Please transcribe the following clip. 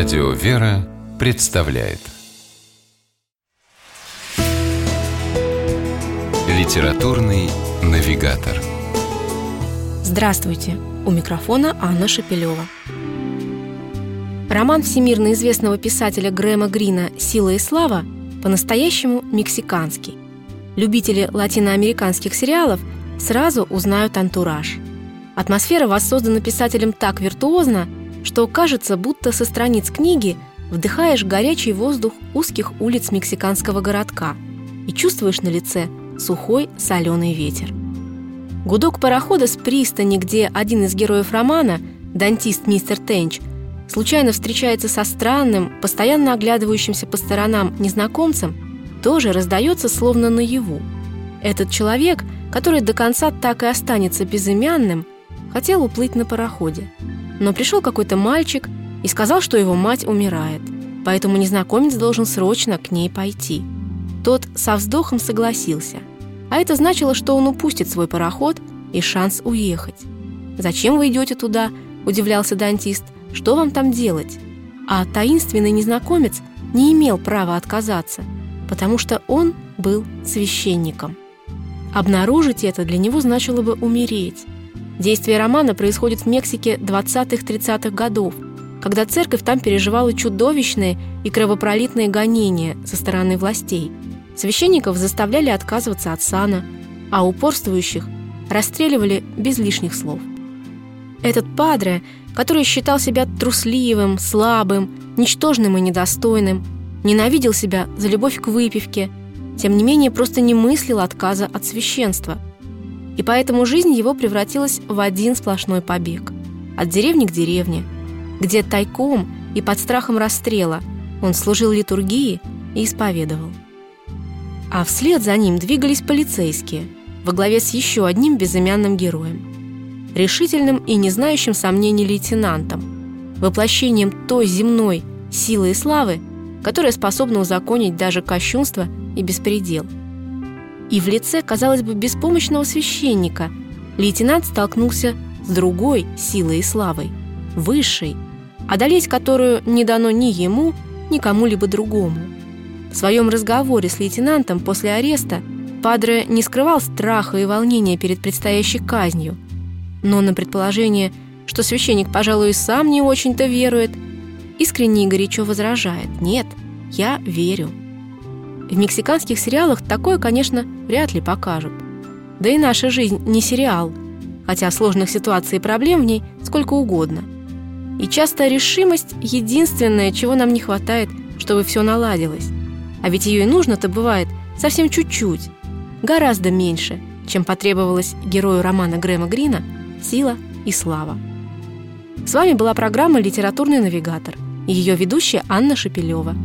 Радио «Вера» представляет Литературный навигатор Здравствуйте! У микрофона Анна Шапилева. Роман всемирно известного писателя Грэма Грина «Сила и слава» по-настоящему мексиканский. Любители латиноамериканских сериалов сразу узнают антураж. Атмосфера воссоздана писателем так виртуозно, что кажется, будто со страниц книги вдыхаешь горячий воздух узких улиц мексиканского городка и чувствуешь на лице сухой соленый ветер. Гудок парохода с пристани, где один из героев романа, дантист мистер Тенч, случайно встречается со странным, постоянно оглядывающимся по сторонам незнакомцем, тоже раздается словно наяву. Этот человек, который до конца так и останется безымянным, хотел уплыть на пароходе – но пришел какой-то мальчик и сказал, что его мать умирает, поэтому незнакомец должен срочно к ней пойти. Тот со вздохом согласился, а это значило, что он упустит свой пароход и шанс уехать. «Зачем вы идете туда?» – удивлялся дантист. «Что вам там делать?» А таинственный незнакомец не имел права отказаться, потому что он был священником. Обнаружить это для него значило бы умереть. Действие романа происходит в Мексике 20-30-х годов, когда церковь там переживала чудовищные и кровопролитные гонения со стороны властей. Священников заставляли отказываться от сана, а упорствующих расстреливали без лишних слов. Этот падре, который считал себя трусливым, слабым, ничтожным и недостойным, ненавидел себя за любовь к выпивке, тем не менее просто не мыслил отказа от священства – и поэтому жизнь его превратилась в один сплошной побег. От деревни к деревне, где тайком и под страхом расстрела он служил литургии и исповедовал. А вслед за ним двигались полицейские во главе с еще одним безымянным героем. Решительным и не знающим сомнений лейтенантом, воплощением той земной силы и славы, которая способна узаконить даже кощунство и беспредел – и в лице, казалось бы, беспомощного священника лейтенант столкнулся с другой силой и славой, высшей, одолеть которую не дано ни ему, ни кому-либо другому. В своем разговоре с лейтенантом после ареста Падре не скрывал страха и волнения перед предстоящей казнью, но на предположение, что священник, пожалуй, сам не очень-то верует, искренне и горячо возражает «Нет, я верю». В мексиканских сериалах такое, конечно, вряд ли покажут. Да и наша жизнь не сериал, хотя сложных ситуаций и проблем в ней сколько угодно. И часто решимость – единственное, чего нам не хватает, чтобы все наладилось. А ведь ее и нужно-то бывает совсем чуть-чуть, гораздо меньше, чем потребовалось герою романа Грэма Грина «Сила и слава». С вами была программа «Литературный навигатор» и ее ведущая Анна Шепелева –